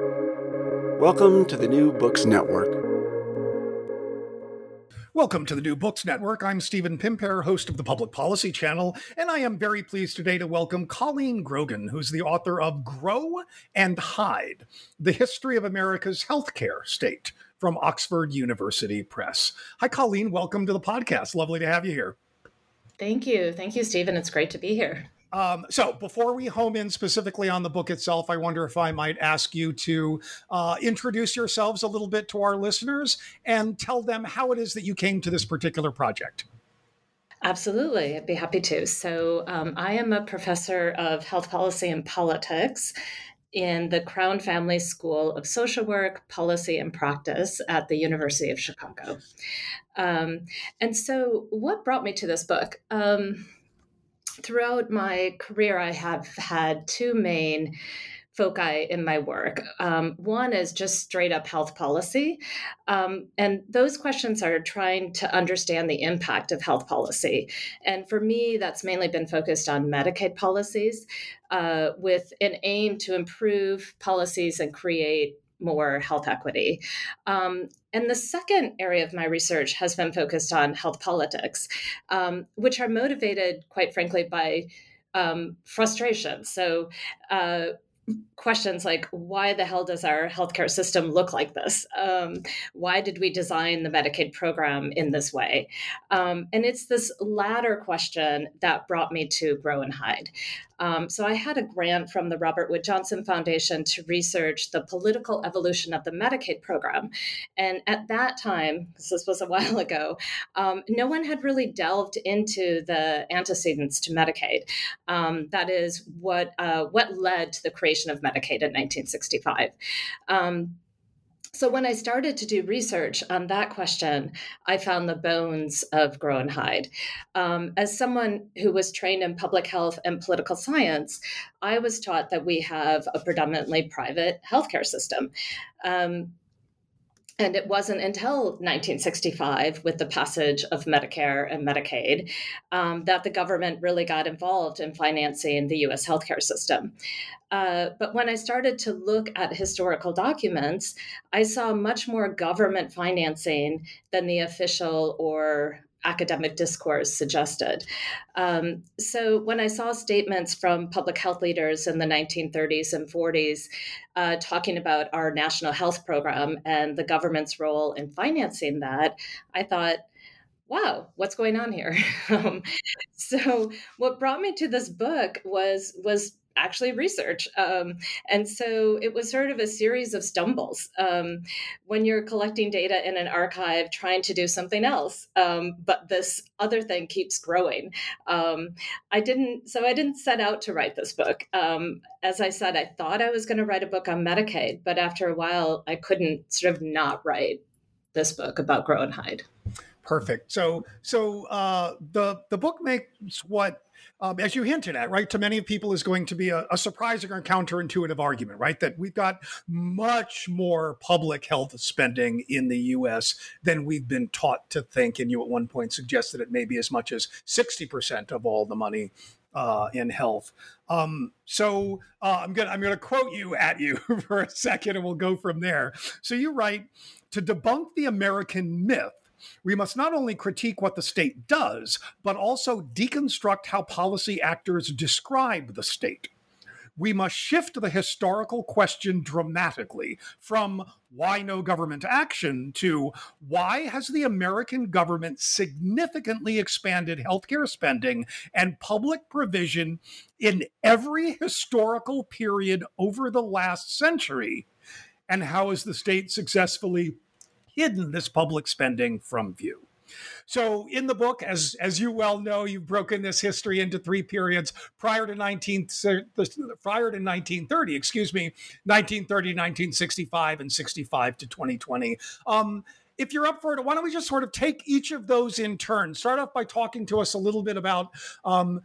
Welcome to the New Books Network. Welcome to the New Books Network. I'm Stephen Pimpare, host of the Public Policy Channel, and I am very pleased today to welcome Colleen Grogan, who's the author of Grow and Hide The History of America's Healthcare State from Oxford University Press. Hi, Colleen. Welcome to the podcast. Lovely to have you here. Thank you. Thank you, Stephen. It's great to be here. Um, so, before we home in specifically on the book itself, I wonder if I might ask you to uh, introduce yourselves a little bit to our listeners and tell them how it is that you came to this particular project. Absolutely, I'd be happy to. So, um, I am a professor of health policy and politics in the Crown Family School of Social Work, Policy, and Practice at the University of Chicago. Um, and so, what brought me to this book? Um, throughout my career, I have had two main foci in my work. Um, one is just straight up health policy. Um, and those questions are trying to understand the impact of health policy. And for me, that's mainly been focused on Medicaid policies uh, with an aim to improve policies and create more health equity. Um, and the second area of my research has been focused on health politics, um, which are motivated, quite frankly, by um, frustration. So, uh, questions like why the hell does our healthcare system look like this? Um, why did we design the Medicaid program in this way? Um, and it's this latter question that brought me to Grow and Hide. Um, so I had a grant from the Robert Wood Johnson Foundation to research the political evolution of the Medicaid program. And at that time, because this was a while ago, um, no one had really delved into the antecedents to Medicaid. Um, that is what uh, what led to the creation of Medicaid in 1965. So when I started to do research on that question, I found the bones of Grow and Hide. Um, as someone who was trained in public health and political science, I was taught that we have a predominantly private healthcare system. Um, and it wasn't until 1965, with the passage of Medicare and Medicaid, um, that the government really got involved in financing the US healthcare system. Uh, but when I started to look at historical documents, I saw much more government financing than the official or academic discourse suggested. Um, so when I saw statements from public health leaders in the 1930s and 40s uh, talking about our national health program and the government's role in financing that, I thought, wow what's going on here um, so what brought me to this book was was actually research. Um, and so it was sort of a series of stumbles um, when you're collecting data in an archive, trying to do something else, um, but this other thing keeps growing. Um, I didn't, so I didn't set out to write this book. Um, as I said, I thought I was going to write a book on Medicaid, but after a while, I couldn't sort of not write this book about Grow and Hide. Perfect. So, so uh, the the book makes what um, as you hinted at, right, to many people is going to be a, a, surprising or counterintuitive argument, right? That we've got much more public health spending in the US than we've been taught to think. And you at one point suggested it may be as much as 60% of all the money uh, in health. Um, so uh, I'm gonna I'm gonna quote you at you for a second, and we'll go from there. So you write to debunk the American myth we must not only critique what the state does, but also deconstruct how policy actors describe the state. We must shift the historical question dramatically from why no government action to why has the American government significantly expanded healthcare spending and public provision in every historical period over the last century? And how has the state successfully hidden this public spending from view. So in the book, as as you well know, you've broken this history into three periods prior to 19 prior to 1930, excuse me, 1930, 1965, and 65 to 2020. Um, if you're up for it, why don't we just sort of take each of those in turn? Start off by talking to us a little bit about um,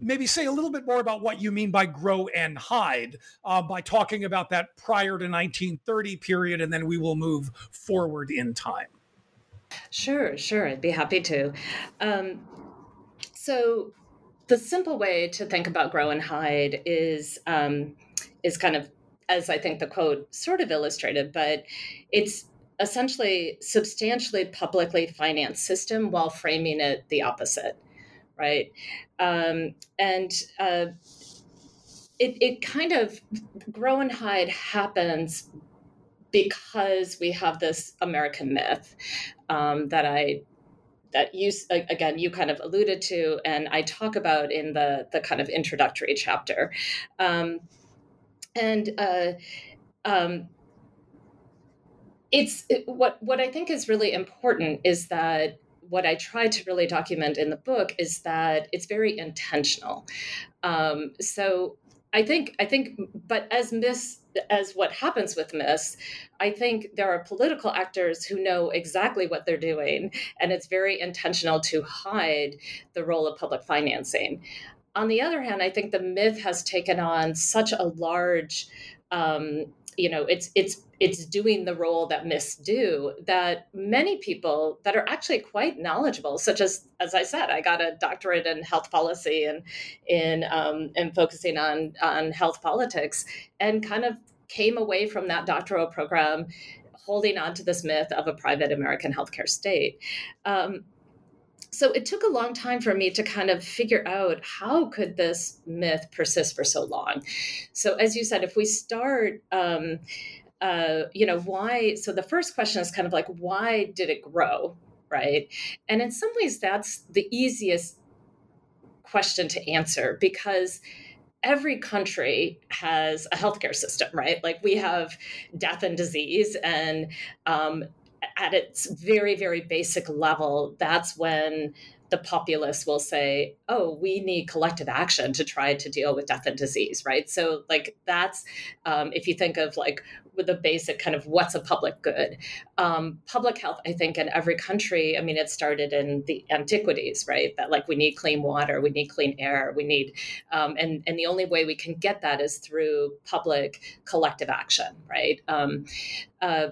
maybe say a little bit more about what you mean by grow and hide uh, by talking about that prior to 1930 period, and then we will move forward in time. Sure, sure. I'd be happy to. Um, so, the simple way to think about grow and hide is um, is kind of as I think the quote sort of illustrated, but it's essentially substantially publicly financed system while framing it the opposite, right? Um, and uh, it, it kind of grow and hide happens because we have this American myth um, that I that you again you kind of alluded to and I talk about in the the kind of introductory chapter, um, and uh, um, it's it, what what I think is really important is that what I try to really document in the book is that it's very intentional. Um, so I think I think, but as myths, as what happens with Miss, I think there are political actors who know exactly what they're doing, and it's very intentional to hide the role of public financing. On the other hand, I think the myth has taken on such a large um, you know it's it's it's doing the role that myths do that many people that are actually quite knowledgeable such as as i said i got a doctorate in health policy and in um, and focusing on on health politics and kind of came away from that doctoral program holding on to this myth of a private american healthcare state. Um, so it took a long time for me to kind of figure out how could this myth persist for so long so as you said if we start um, uh, you know why so the first question is kind of like why did it grow right and in some ways that's the easiest question to answer because every country has a healthcare system, right? Like we have death and disease, and um, at its very, very basic level, that's when the populace will say, oh, we need collective action to try to deal with death and disease, right? So, like, that's um, if you think of like with the basic kind of what's a public good. Um, public health, I think, in every country, I mean, it started in the antiquities, right? That like we need clean water, we need clean air, we need, um, and, and the only way we can get that is through public collective action, right? Um, uh,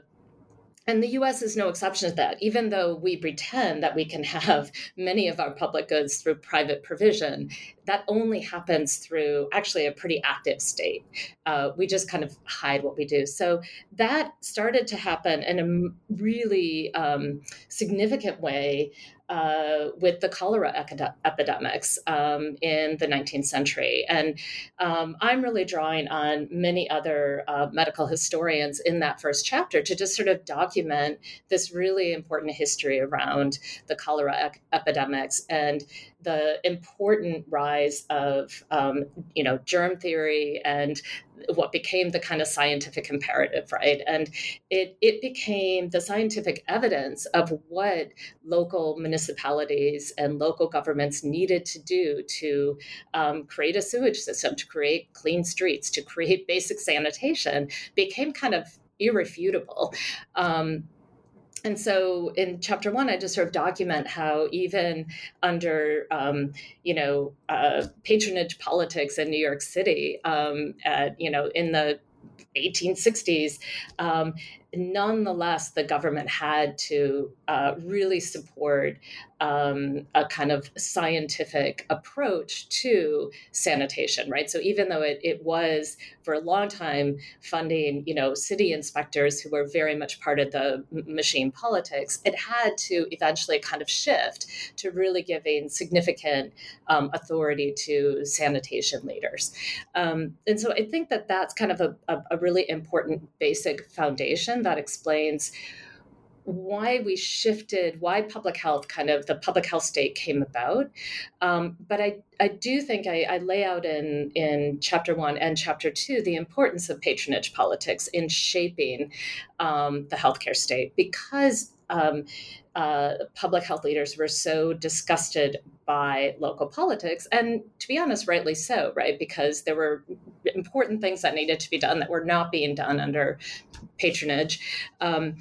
and the US is no exception to that. Even though we pretend that we can have many of our public goods through private provision, that only happens through actually a pretty active state. Uh, we just kind of hide what we do. So that started to happen in a really um, significant way uh, with the cholera epidemics um, in the 19th century. And um, I'm really drawing on many other uh, medical historians in that first chapter to just sort of document this really important history around the cholera epidemics and the important rise of um, you know germ theory and what became the kind of scientific imperative right? And it it became the scientific evidence of what local municipalities and local governments needed to do to um, create a sewage system to create clean streets to create basic sanitation became kind of irrefutable. Um, and so in chapter one, I just sort of document how even under, um, you know, uh, patronage politics in New York City, um, at, you know, in the 1860s, um, nonetheless, the government had to uh, really support um, a kind of scientific approach to sanitation, right? So even though it, it was for a long time funding, you know, city inspectors who were very much part of the machine politics, it had to eventually kind of shift to really giving significant um, authority to sanitation leaders. Um, and so I think that that's kind of a, a, a really important basic foundation that explains why we shifted, why public health, kind of the public health state came about. Um, but I, I do think I, I, lay out in, in chapter one and chapter two the importance of patronage politics in shaping um, the healthcare state because um, uh, public health leaders were so disgusted by local politics. And to be honest, rightly so, right? Because there were important things that needed to be done that were not being done under patronage. Um,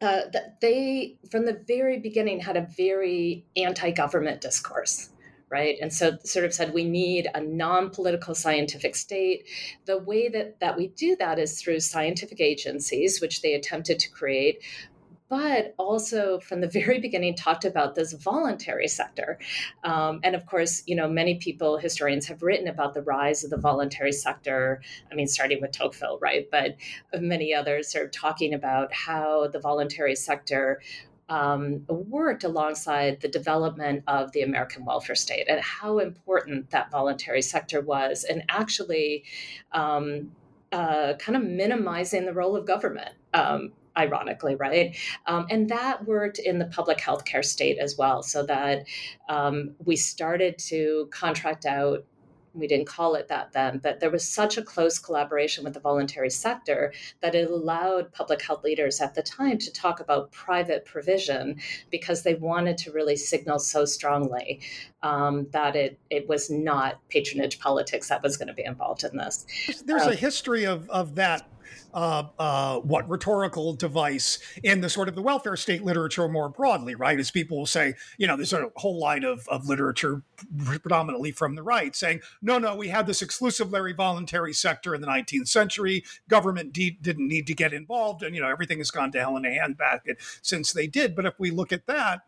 uh, that they, from the very beginning, had a very anti government discourse right? And so sort of said we need a non-political scientific state. The way that that we do that is through scientific agencies which they attempted to create but also from the very beginning talked about this voluntary sector. Um, and of course, you know, many people, historians have written about the rise of the voluntary sector. I mean, starting with Tocqueville, right? But many others are talking about how the voluntary sector um, worked alongside the development of the American welfare state and how important that voluntary sector was, and actually um, uh, kind of minimizing the role of government. Um, ironically, right? Um, and that worked in the public health care state as well, so that um, we started to contract out we didn't call it that then, but there was such a close collaboration with the voluntary sector that it allowed public health leaders at the time to talk about private provision because they wanted to really signal so strongly um, that it, it was not patronage politics that was going to be involved in this. There's uh, a history of, of that uh, uh, what rhetorical device in the sort of the welfare state literature more broadly, right? As people will say, you know, there's a whole line of, of literature predominantly from the right saying, no, no, we had this exclusively voluntary sector in the 19th century. Government de- didn't need to get involved, and you know everything has gone to hell in a handbasket since they did. But if we look at that,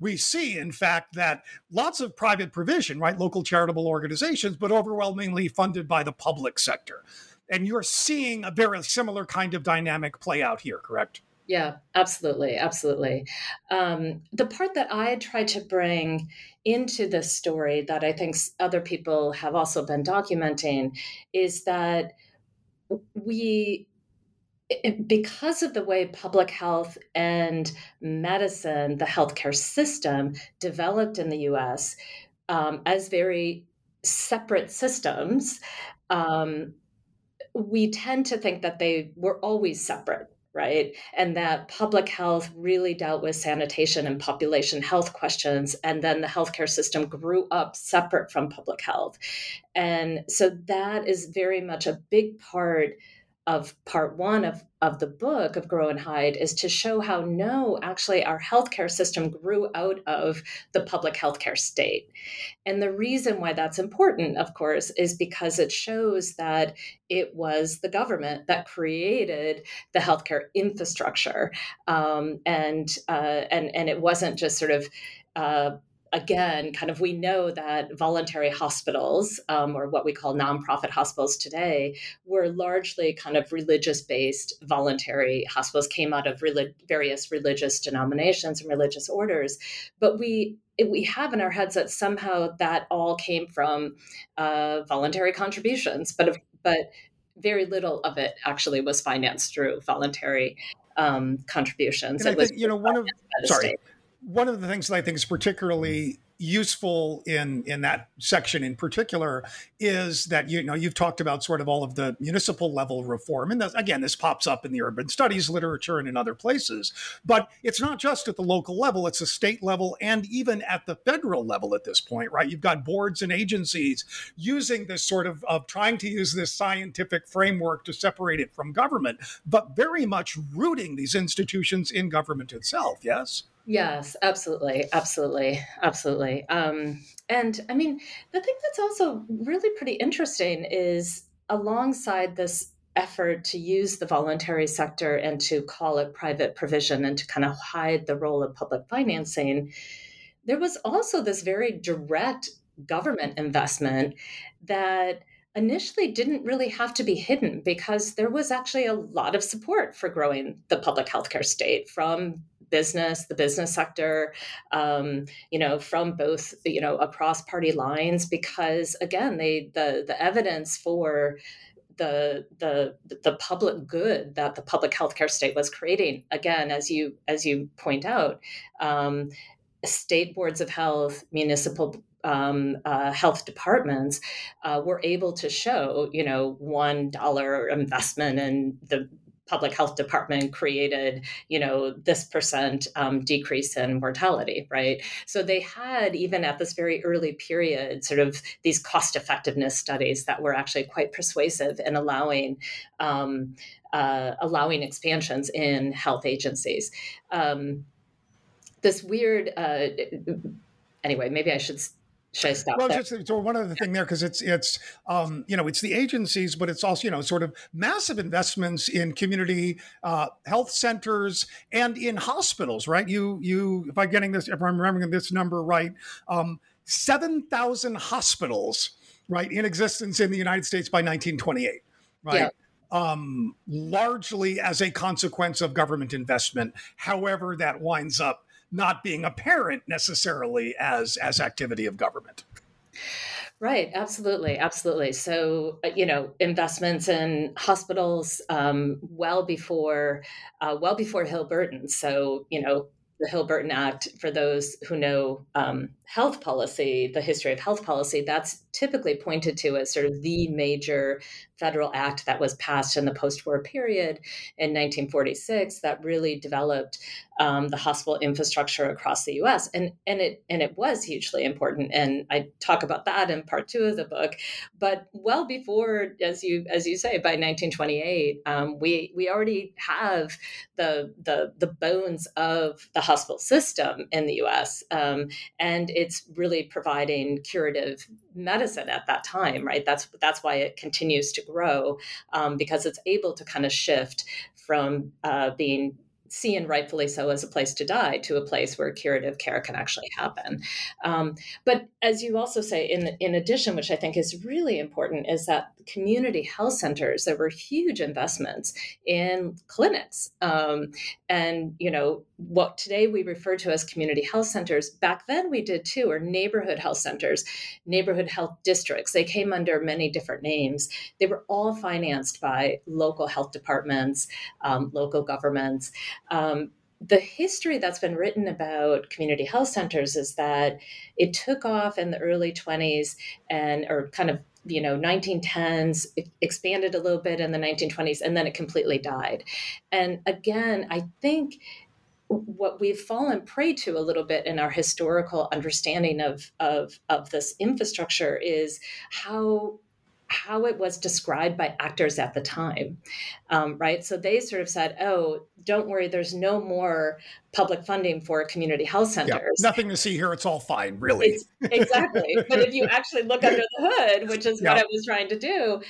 we see, in fact, that lots of private provision, right, local charitable organizations, but overwhelmingly funded by the public sector. And you're seeing a very similar kind of dynamic play out here, correct? Yeah, absolutely, absolutely. Um, the part that I tried to bring into this story that I think other people have also been documenting is that we because of the way public health and medicine, the healthcare system developed in the US um, as very separate systems, um, we tend to think that they were always separate right? And that public health really dealt with sanitation and population health questions. And then the healthcare system grew up separate from public health. And so that is very much a big part of part one of, of the book of Grow and Hide is to show how no, actually, our healthcare system grew out of the public healthcare state. And the reason why that's important, of course, is because it shows that it was the government that created the healthcare infrastructure. Um, and, uh, and, and it wasn't just sort of uh, again, kind of we know that voluntary hospitals, um, or what we call nonprofit hospitals today, were largely kind of religious based voluntary hospitals, came out of relig- various religious denominations and religious orders. But we we have in our heads that somehow that all came from uh, voluntary contributions, but but very little of it actually was financed through voluntary um, contributions. And it was think, you know one of sorry. One of the things that I think is particularly useful in in that section in particular is that you know you've talked about sort of all of the municipal level reform. And again this pops up in the urban studies literature and in other places. But it's not just at the local level it's a state level and even at the federal level at this point right? You've got boards and agencies using this sort of of trying to use this scientific framework to separate it from government but very much rooting these institutions in government itself yes Yes, absolutely, absolutely, absolutely. Um, and I mean, the thing that's also really pretty interesting is alongside this effort to use the voluntary sector and to call it private provision and to kind of hide the role of public financing, there was also this very direct government investment that initially didn't really have to be hidden because there was actually a lot of support for growing the public healthcare state from business, the business sector, um, you know, from both, you know, across party lines, because again, they the the evidence for the the the public good that the public healthcare state was creating again as you as you point out um, state boards of health municipal um, uh, health departments uh, were able to show, you know, one dollar investment in the public health department created you know this percent um, decrease in mortality right? So they had even at this very early period sort of these cost effectiveness studies that were actually quite persuasive in allowing um, uh, allowing expansions in health agencies. Um, this weird uh, anyway maybe i should should I stop well, there? just so one other thing there because it's it's um, you know it's the agencies, but it's also you know sort of massive investments in community uh, health centers and in hospitals, right? You you if I'm getting this, if I'm remembering this number right, um, seven thousand hospitals, right, in existence in the United States by 1928, right. Yeah. Um, largely as a consequence of government investment. However, that winds up not being apparent necessarily as as activity of government. Right, absolutely, absolutely. So, uh, you know, investments in hospitals um, well before, uh, well before Hill Burton. So, you know, the Hill Burton Act, for those who know um, health policy, the history of health policy, that's typically pointed to as sort of the major federal act that was passed in the post war period in 1946 that really developed um, the hospital infrastructure across the US. And, and, it, and it was hugely important. And I talk about that in part two of the book. But well before, as you, as you say, by 1928, um, we, we already have the, the, the bones of the hospital system in the US. Um, and it's really providing curative medicine at that time, right? That's that's why it continues to grow um, because it's able to kind of shift from uh, being seen rightfully so as a place to die to a place where curative care can actually happen. Um, but as you also say, in in addition, which I think is really important, is that community health centers there were huge investments in clinics, um, and you know what today we refer to as community health centers. Back then we did too, or neighborhood health centers, neighborhood health districts. They came under many different names. They were all financed by local health departments, um, local governments. Um, the history that's been written about community health centers is that it took off in the early 20s and or kind of you know 1910s expanded a little bit in the 1920s and then it completely died. And again i think what we've fallen prey to a little bit in our historical understanding of, of, of this infrastructure is how how it was described by actors at the time, um, right? So they sort of said, "Oh, don't worry, there's no more public funding for community health centers. Yeah, nothing to see here. It's all fine, really." It's, exactly. but if you actually look under the hood, which is yeah. what I was trying to do,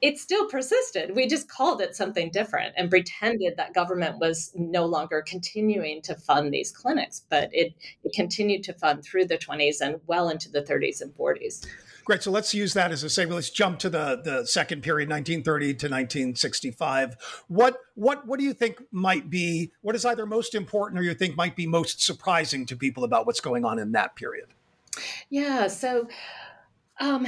it still persisted. We just called it something different and pretended that government was no longer continuing to fund these clinics, but it, it continued to fund through the 20s and well into the 30s and 40s. Great. So let's use that as a segue. Let's jump to the, the second period, 1930 to 1965. What what what do you think might be what is either most important or you think might be most surprising to people about what's going on in that period? Yeah. So um,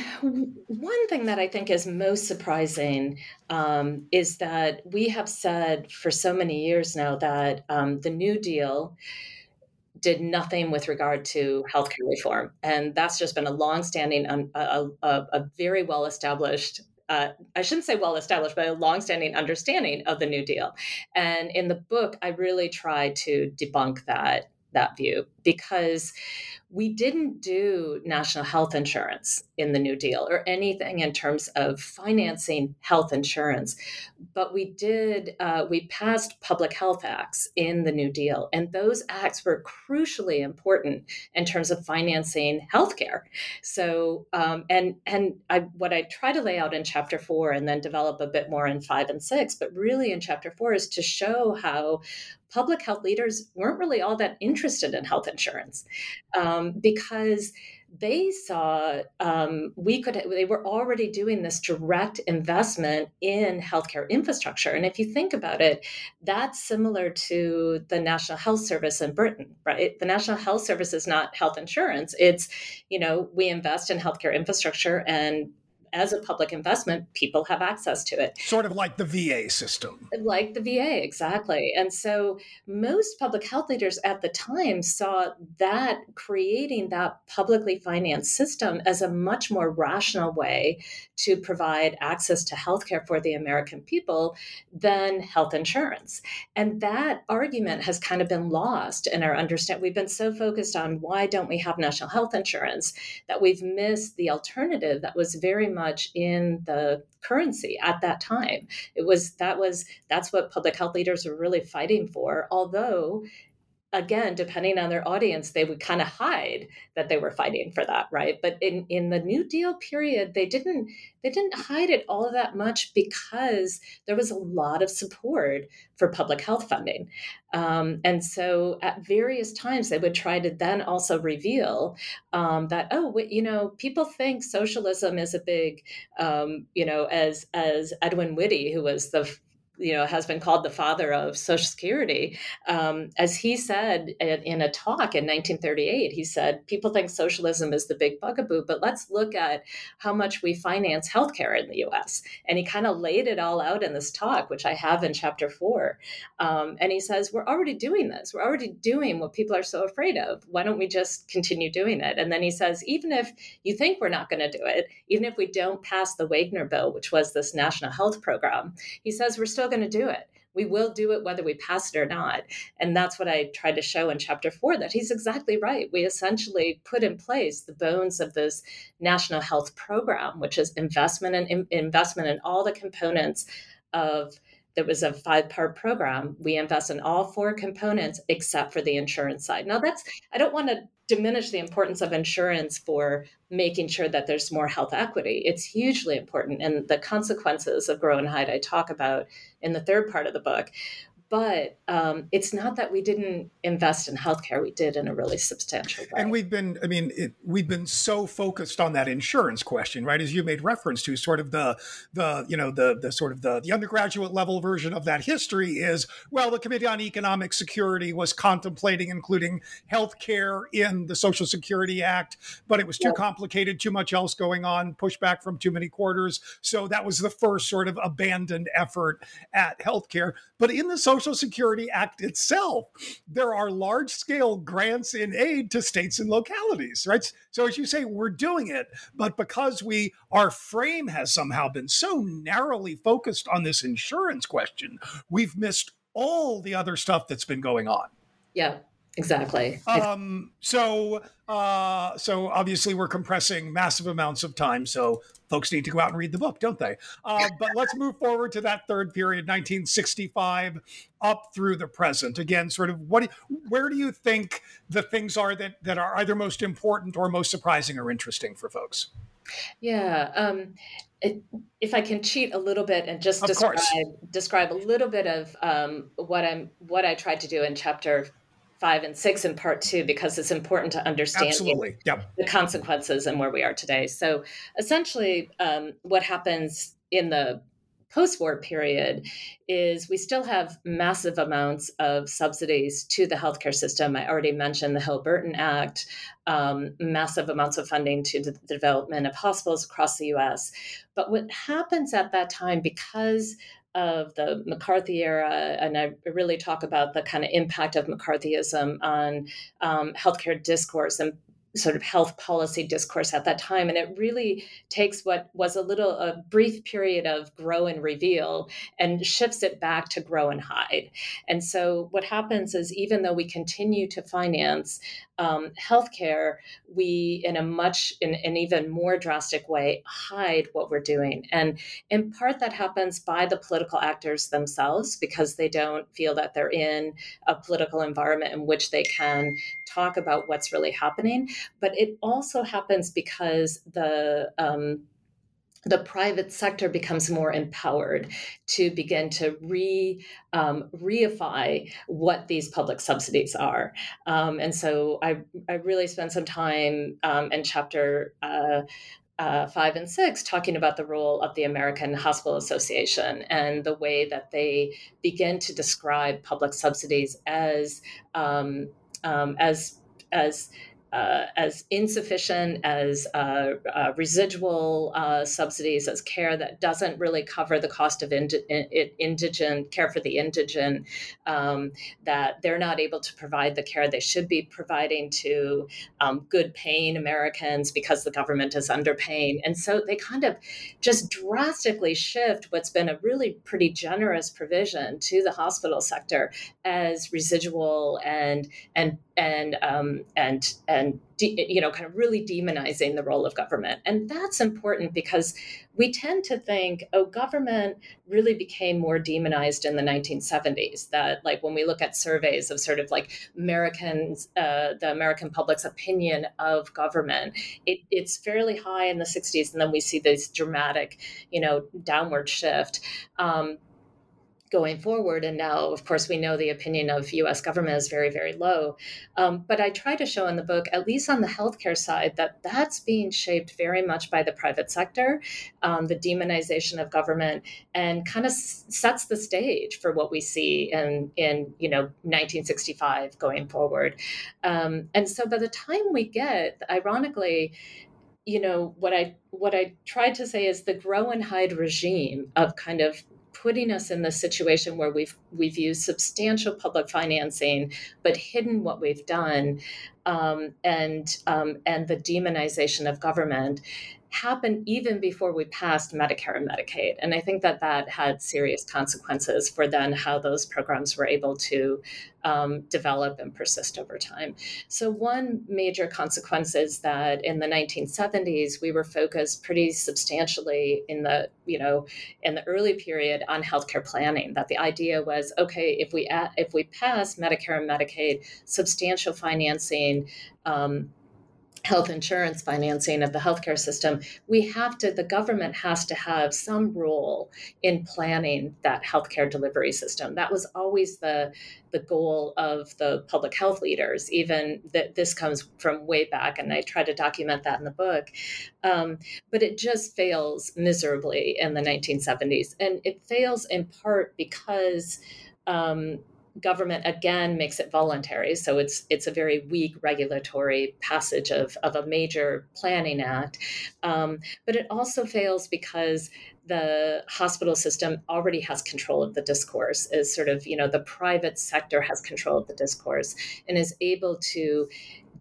one thing that I think is most surprising um, is that we have said for so many years now that um, the New Deal did nothing with regard to healthcare reform. And that's just been a longstanding, um, a, a, a very well established uh, I shouldn't say well established, but a longstanding understanding of the New Deal. And in the book, I really try to debunk that that view because we didn't do national health insurance in the New Deal or anything in terms of financing health insurance, but we did, uh, we passed public health acts in the New Deal. And those acts were crucially important in terms of financing healthcare. So, um, and, and I, what I try to lay out in chapter four and then develop a bit more in five and six, but really in chapter four is to show how public health leaders weren't really all that interested in health insurance um, because they saw um, we could they were already doing this direct investment in healthcare infrastructure. And if you think about it that's similar to the national health service in britain right? The national health service is not health insurance. It's you know we invest in healthcare infrastructure and as a public investment, people have access to it. Sort of like the VA system. Like the VA, exactly. And so most public health leaders at the time saw that creating that publicly financed system as a much more rational way to provide access to healthcare for the American people than health insurance. And that argument has kind of been lost in our understanding. We've been so focused on why don't we have national health insurance that we've missed the alternative that was very much much in the currency at that time. It was that was that's what public health leaders were really fighting for. Although again, depending on their audience, they would kind of hide that they were fighting for that, right? But in in the New Deal period, they didn't they didn't hide it all that much because there was a lot of support for public health funding, um, and so at various times they would try to then also reveal um, that oh, you know, people think socialism is a big, um, you know, as as Edwin Witte, who was the you know has been called the father of social security. Um, as he said in, a talk in 1938 he said people think socialism is the big bugaboo but let's look at how much we finance healthcare in the us and he kind of laid it all out in this talk which i have in chapter four. Um, and he says we're already doing this. We're already doing what people are so afraid of. Why don't we just continue doing it? And then he says even if you think we're not going to do it even if we don't pass the wagner bill which was this national health program he says we're still still going to do it. We will do it whether we pass it or not. And that's what I tried to show in chapter four that he's exactly right. We essentially put in place the bones of this national health program, which is investment and in, investment in all the components of there was a five part program. We invest in all four components except for the insurance side. Now, that's, I don't want to diminish the importance of insurance for making sure that there's more health equity. It's hugely important. And the consequences of grow and hide I talk about in the third part of the book but um, it's not that we didn't invest in healthcare. We did in a really substantial way. And we've been, I mean, it, we've been so focused on that insurance question, right? As you made reference to, sort of the, the, you know, the, the sort of the, the undergraduate level version of that history is, well, the Committee on Economic Security was contemplating including healthcare in the Social Security Act, but it was too yeah. complicated, too much else going on, pushback from too many quarters. So that was the first sort of abandoned effort at healthcare. But in the Social Security Act itself, there are large scale grants in aid to states and localities, right? So, as you say, we're doing it, but because we, our frame has somehow been so narrowly focused on this insurance question, we've missed all the other stuff that's been going on. Yeah, exactly. Um so uh so obviously we're compressing massive amounts of time so folks need to go out and read the book don't they? Uh, but let's move forward to that third period 1965 up through the present. Again sort of what where do you think the things are that that are either most important or most surprising or interesting for folks? Yeah um if I can cheat a little bit and just describe describe a little bit of um, what I'm what I tried to do in chapter five and six in part two because it's important to understand Absolutely. Yep. the consequences and where we are today. So essentially, um, what happens in the post-war period is we still have massive amounts of subsidies to the healthcare system. I already mentioned the Hill-Burton Act, um, massive amounts of funding to the development of hospitals across the U.S. But what happens at that time, because of the McCarthy era, and I really talk about the kind of impact of McCarthyism on um, healthcare discourse and sort of health policy discourse at that time. And it really takes what was a little a brief period of grow and reveal and shifts it back to grow and hide. And so what happens is even though we continue to finance um, healthcare, we, in a much, in an even more drastic way, hide what we're doing. And in part, that happens by the political actors themselves because they don't feel that they're in a political environment in which they can talk about what's really happening. But it also happens because the um, the private sector becomes more empowered to begin to re um, reify what these public subsidies are. Um, and so I, I really spent some time um, in chapter uh, uh, five and six talking about the role of the American Hospital Association and the way that they begin to describe public subsidies as um, um, as as uh, as insufficient as uh, uh, residual uh, subsidies, as care that doesn't really cover the cost of indi- indigent care for the indigent, um, that they're not able to provide the care they should be providing to um, good paying Americans because the government is underpaying. And so they kind of just drastically shift what's been a really pretty generous provision to the hospital sector as residual and and and um, and and and de- you know kind of really demonizing the role of government. And that's important because we tend to think oh government really became more demonized in the 1970s that like when we look at surveys of sort of like americans uh, the american public's opinion of government it, it's fairly high in the 60s and then we see this dramatic you know downward shift. Um, going forward. And now, of course, we know the opinion of US government is very, very low. Um, but I try to show in the book, at least on the healthcare side, that that's being shaped very much by the private sector, um, the demonization of government, and kind of s- sets the stage for what we see in, in you know, 1965 going forward. Um, and so by the time we get, ironically, you know what i what i tried to say is the grow and hide regime of kind of putting us in the situation where we've we've used substantial public financing but hidden what we've done um, and um, and the demonization of government happened even before we passed Medicare and Medicaid. And I think that that had serious consequences for then how those programs were able to um, develop and persist over time. So, one major consequence is that in the 1970s, we were focused pretty substantially in the, you know, in the early period on healthcare planning. That the idea was, okay, if we if we pass Medicare and Medicaid, substantial financing. Um, health insurance financing of the healthcare system, we have to, the government has to have some role in planning that healthcare delivery system. That was always the, the goal of the public health leaders, even that this comes from way back, and I try to document that in the book. Um, but it just fails miserably in the 1970s. And it fails in part because um, government again makes it voluntary so it's it's a very weak regulatory passage of, of a major planning act um, but it also fails because the hospital system already has control of the discourse is sort of you know the private sector has control of the discourse and is able to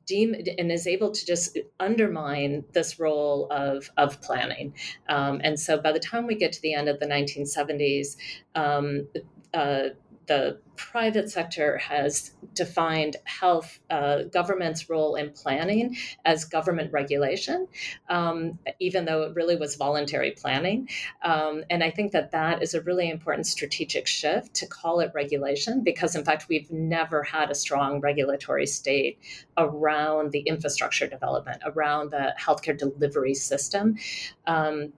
deem and is able to just undermine this role of, of planning. Um, and so by the time we get to the end of the 1970s, um, uh, the private sector has defined health uh, government's role in planning as government regulation, um, even though it really was voluntary planning. Um, and I think that that is a really important strategic shift to call it regulation, because in fact, we've never had a strong regulatory state around the infrastructure development, around the healthcare delivery system. Um,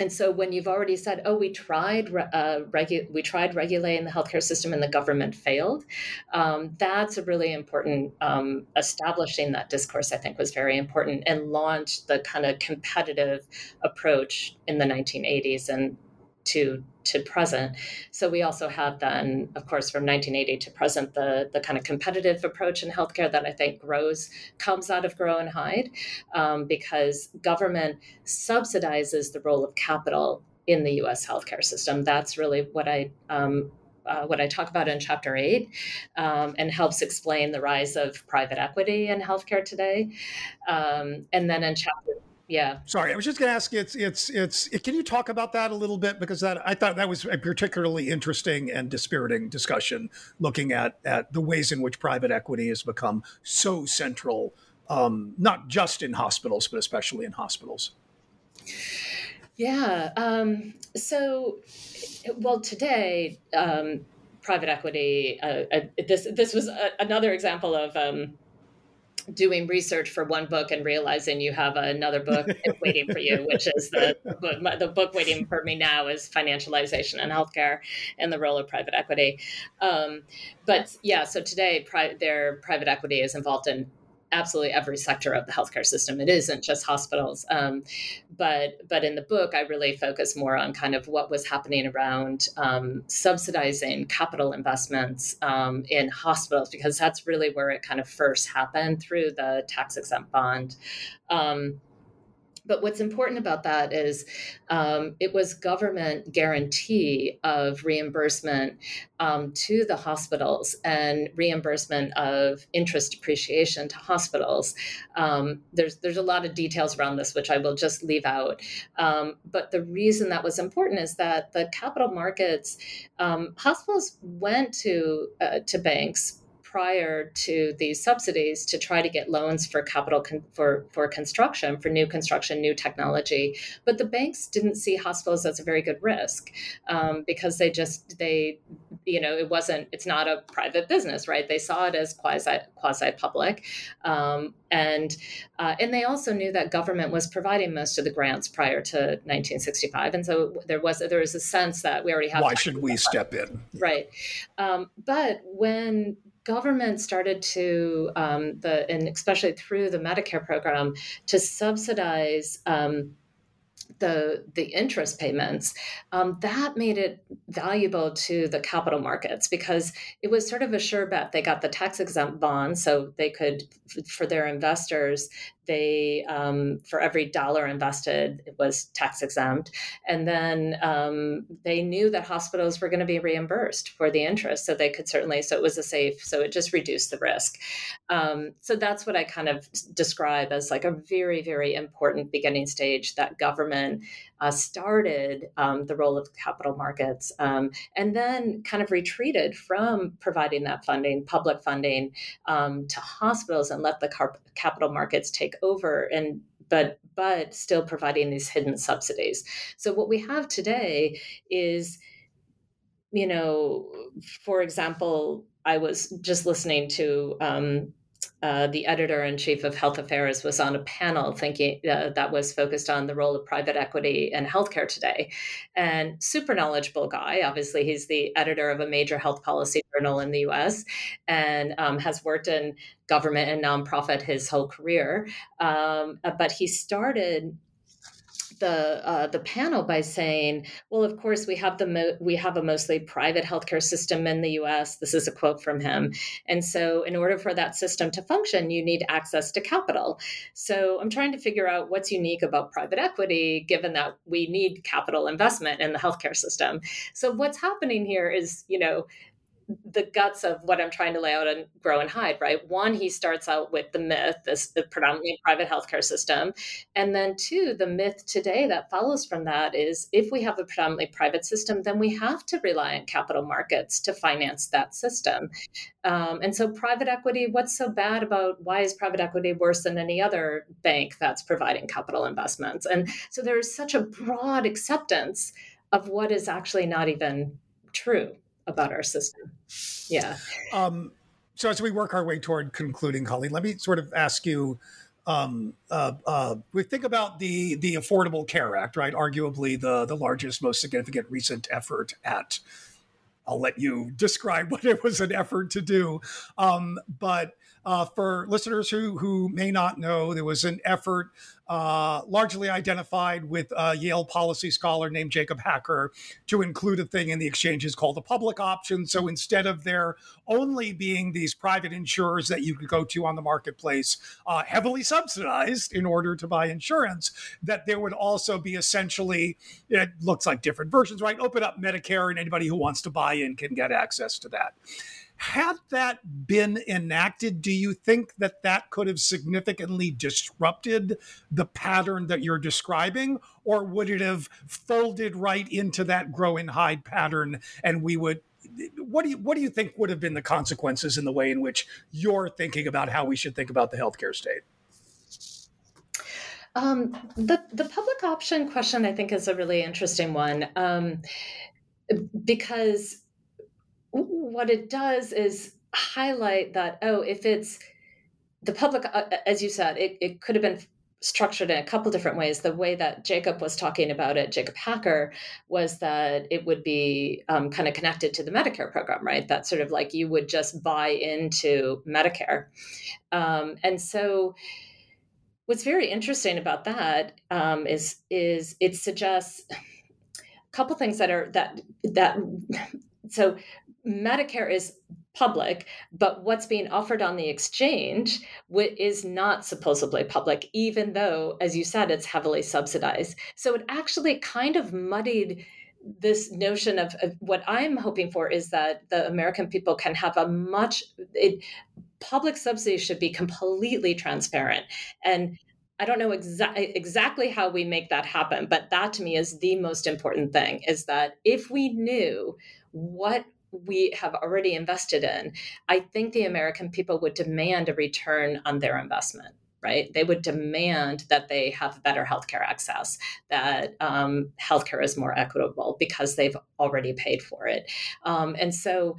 and so when you've already said oh we tried uh, regu- we tried regulating the healthcare system and the government failed um, that's a really important um, establishing that discourse i think was very important and launched the kind of competitive approach in the 1980s and to to present. So we also have then, of course, from 1980 to present, the the kind of competitive approach in healthcare that I think grows comes out of Grow and Hide, um, because government subsidizes the role of capital in the U.S. healthcare system. That's really what I um, uh, what I talk about in chapter eight, um, and helps explain the rise of private equity in healthcare today. Um, and then in chapter yeah. Sorry i was just going to ask it's it's it's it, can you talk about that a little bit? Because that i thought that was a particularly interesting and dispiriting discussion looking at at the ways in which private equity has become so central um, not just in hospitals but especially in hospitals. Yeah um, so well today um, private equity uh, uh, this this was a, another example of um, doing research for one book and realizing you have another book waiting for you, which is the the book waiting for me now is financialization and healthcare and the role of private equity. Um, but yeah, so today pri- their private equity is involved in absolutely every sector of the healthcare system. It isn't just hospitals. Um, but but in the book, I really focus more on kind of what was happening around um, subsidizing capital investments um, in hospitals because that's really where it kind of first happened through the tax exempt bond. Um, but what's important about that is um, it was government guarantee of reimbursement um, to the hospitals and reimbursement of interest depreciation to hospitals. Um, there's there's a lot of details around this, which I will just leave out. Um, but the reason that was important is that the capital markets, um, hospitals went to uh, to banks prior to these subsidies to try to get loans for capital con- for for construction, for new construction, new technology. But the banks didn't see hospitals as a very good risk um, because they just they you know it wasn't it's not a private business, right? They saw it as quasi quasi public, um, and uh, and they also knew that government was providing most of the grants prior to 1965, and so there was there was a sense that we already have. Why should we step in? Right, um, but when government started to um, the and especially through the Medicare program to subsidize. Um, the the interest payments, um, that made it valuable to the capital markets because it was sort of a sure bet. They got the tax exempt bond so they could for their investors they um, for every dollar invested it was tax exempt. And then um, they knew that hospitals were going to be reimbursed for the interest so they could certainly so it was a safe so it just reduced the risk. Um, so that's what i kind of describe as like a very very important beginning stage that government uh, started um, the role of capital markets um, and then kind of retreated from providing that funding, public funding, um, to hospitals and let the car- capital markets take over and but but still providing these hidden subsidies. So what we have today is you know, for example, I was just listening to um, uh, the editor in chief of Health Affairs was on a panel thinking uh, that was focused on the role of private equity in healthcare today. And super knowledgeable guy. Obviously, he's the editor of a major health policy journal in the US and um, has worked in government and nonprofit his whole career. Um, but he started the uh, the panel by saying, "Well, of course we have the mo- we have a mostly private healthcare system in the U.S." This is a quote from him, and so in order for that system to function, you need access to capital. So I'm trying to figure out what's unique about private equity, given that we need capital investment in the healthcare system. So what's happening here is, you know, the guts of what I'm trying to lay out and grow and hide, right? One, he starts out with the myth, this the predominantly private healthcare system. And then two, the myth today that follows from that is if we have a predominantly private system, then we have to rely on capital markets to finance that system. Um, and so private equity, what's so bad about why is private equity worse than any other bank that's providing capital investments? And so there's such a broad acceptance of what is actually not even true about our system. Yeah. Um, so as we work our way toward concluding, Colleen, let me sort of ask you. Um, uh, uh, we think about the the Affordable Care Act, right? Arguably the the largest, most significant recent effort at. I'll let you describe what it was an effort to do, um, but uh, for listeners who who may not know, there was an effort uh, largely identified with a Yale policy scholar named Jacob Hacker to include a thing in the exchanges called the public option. So instead of there only being these private insurers that you could go to on the marketplace, uh, heavily subsidized in order to buy insurance, that there would also be essentially, it looks like different versions, right? Open up Medicare and anybody who wants to buy in can get access to that. Had that been enacted, do you think that that could have significantly disrupted the pattern that you're describing? Or would it have folded right into that grow and hide pattern and we would? What do you what do you think would have been the consequences in the way in which you're thinking about how we should think about the healthcare state? Um, the the public option question, I think, is a really interesting one um, because what it does is highlight that oh if it's the public uh, as you said it, it could have been structured in a couple different ways. The way that jacob was talking about it jacob hacker was that it would be um, kind of connected to the medicare program right? That sort of like you would just buy into medicare. Um, and so what's very interesting about that um, is is it suggests a couple things that are that that so Medicare is public, but what's being offered on the exchange is not supposedly public, even though, as you said, it's heavily subsidized. So it actually kind of muddied this notion of, of what I'm hoping for is that the American people can have a much it, public subsidy should be completely transparent and I don't know exa- exactly how we make that happen, but that to me is the most important thing is that if we knew what we have already invested in, I think the American people would demand a return on their investment right? They would demand that they have better healthcare access, that um, healthcare is more equitable because they've already paid for it. Um, and so,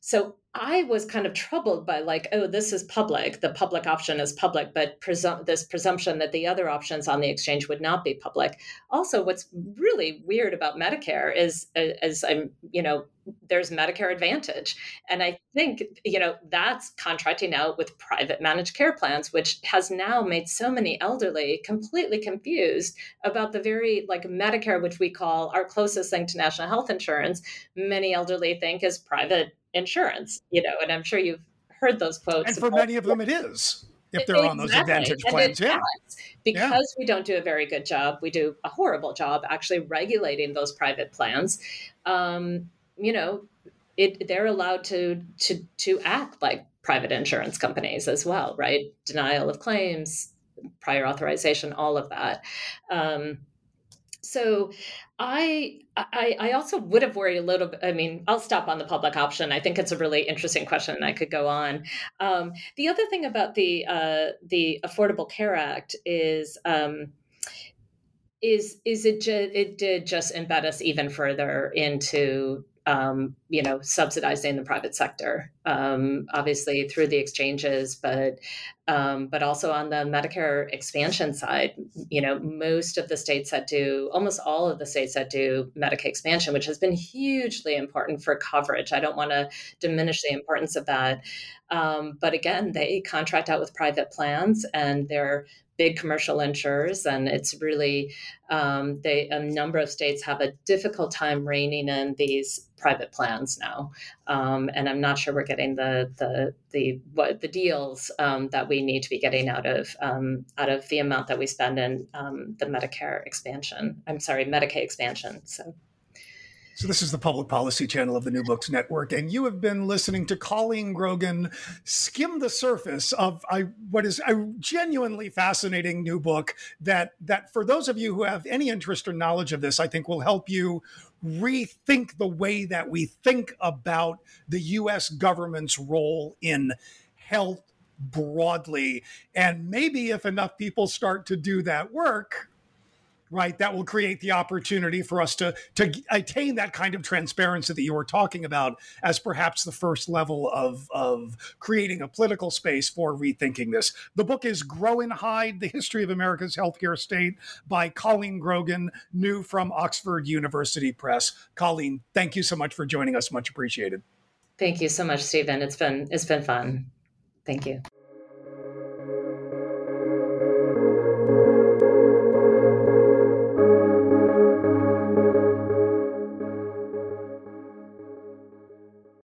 so I was kind of troubled by like, oh, this is public. The public option is public, but this presumption that the other options on the exchange would not be public. Also, what's really weird about Medicare is, uh, as I'm, you know, there's Medicare Advantage, and I think you know that's contracting out with private managed care plans, which has now made so many elderly completely confused about the very like Medicare, which we call our closest thing to national health insurance. Many elderly think is private insurance, you know, and I'm sure you've heard those quotes. And for many of them, it is if they're exactly. on those advantage plans. Yeah. Because yeah. we don't do a very good job, we do a horrible job actually regulating those private plans. Um, you know, it, they're allowed to to to act like private insurance companies as well, right? Denial of claims, prior authorization, all of that. Um, so I, I I also would have worried a little bit. I mean, I'll stop on the public option. I think it's a really interesting question, and I could go on. Um, the other thing about the uh, the Affordable Care Act is. Um, is is it ju- it did just embed us even further into um, you know, subsidizing the private sector, um, obviously through the exchanges, but um, but also on the Medicare expansion side, you know, most of the states that do, almost all of the states that do Medicaid expansion, which has been hugely important for coverage. I don't want to diminish the importance of that, um, but again, they contract out with private plans, and they're big commercial insurers, and it's really um, they a number of states have a difficult time reining in these private plans now, um, and I'm not sure we're getting the the the what the deals um, that we need to be getting out of um, out of the amount that we spend in um, the Medicare expansion. I'm sorry, Medicaid expansion. So. So, this is the public policy channel of the New Books Network, and you have been listening to Colleen Grogan skim the surface of I, what is a genuinely fascinating new book that, that, for those of you who have any interest or knowledge of this, I think will help you rethink the way that we think about the US government's role in health broadly. And maybe if enough people start to do that work, right? That will create the opportunity for us to to attain that kind of transparency that you were talking about as perhaps the first level of of creating a political space for rethinking this. The book is grow and hide the history of america's healthcare state by colleen grogan new from oxford university press. Colleen thank you so much for joining us. Much appreciated. Thank you so much stephen. It's been it's been fun. Thank you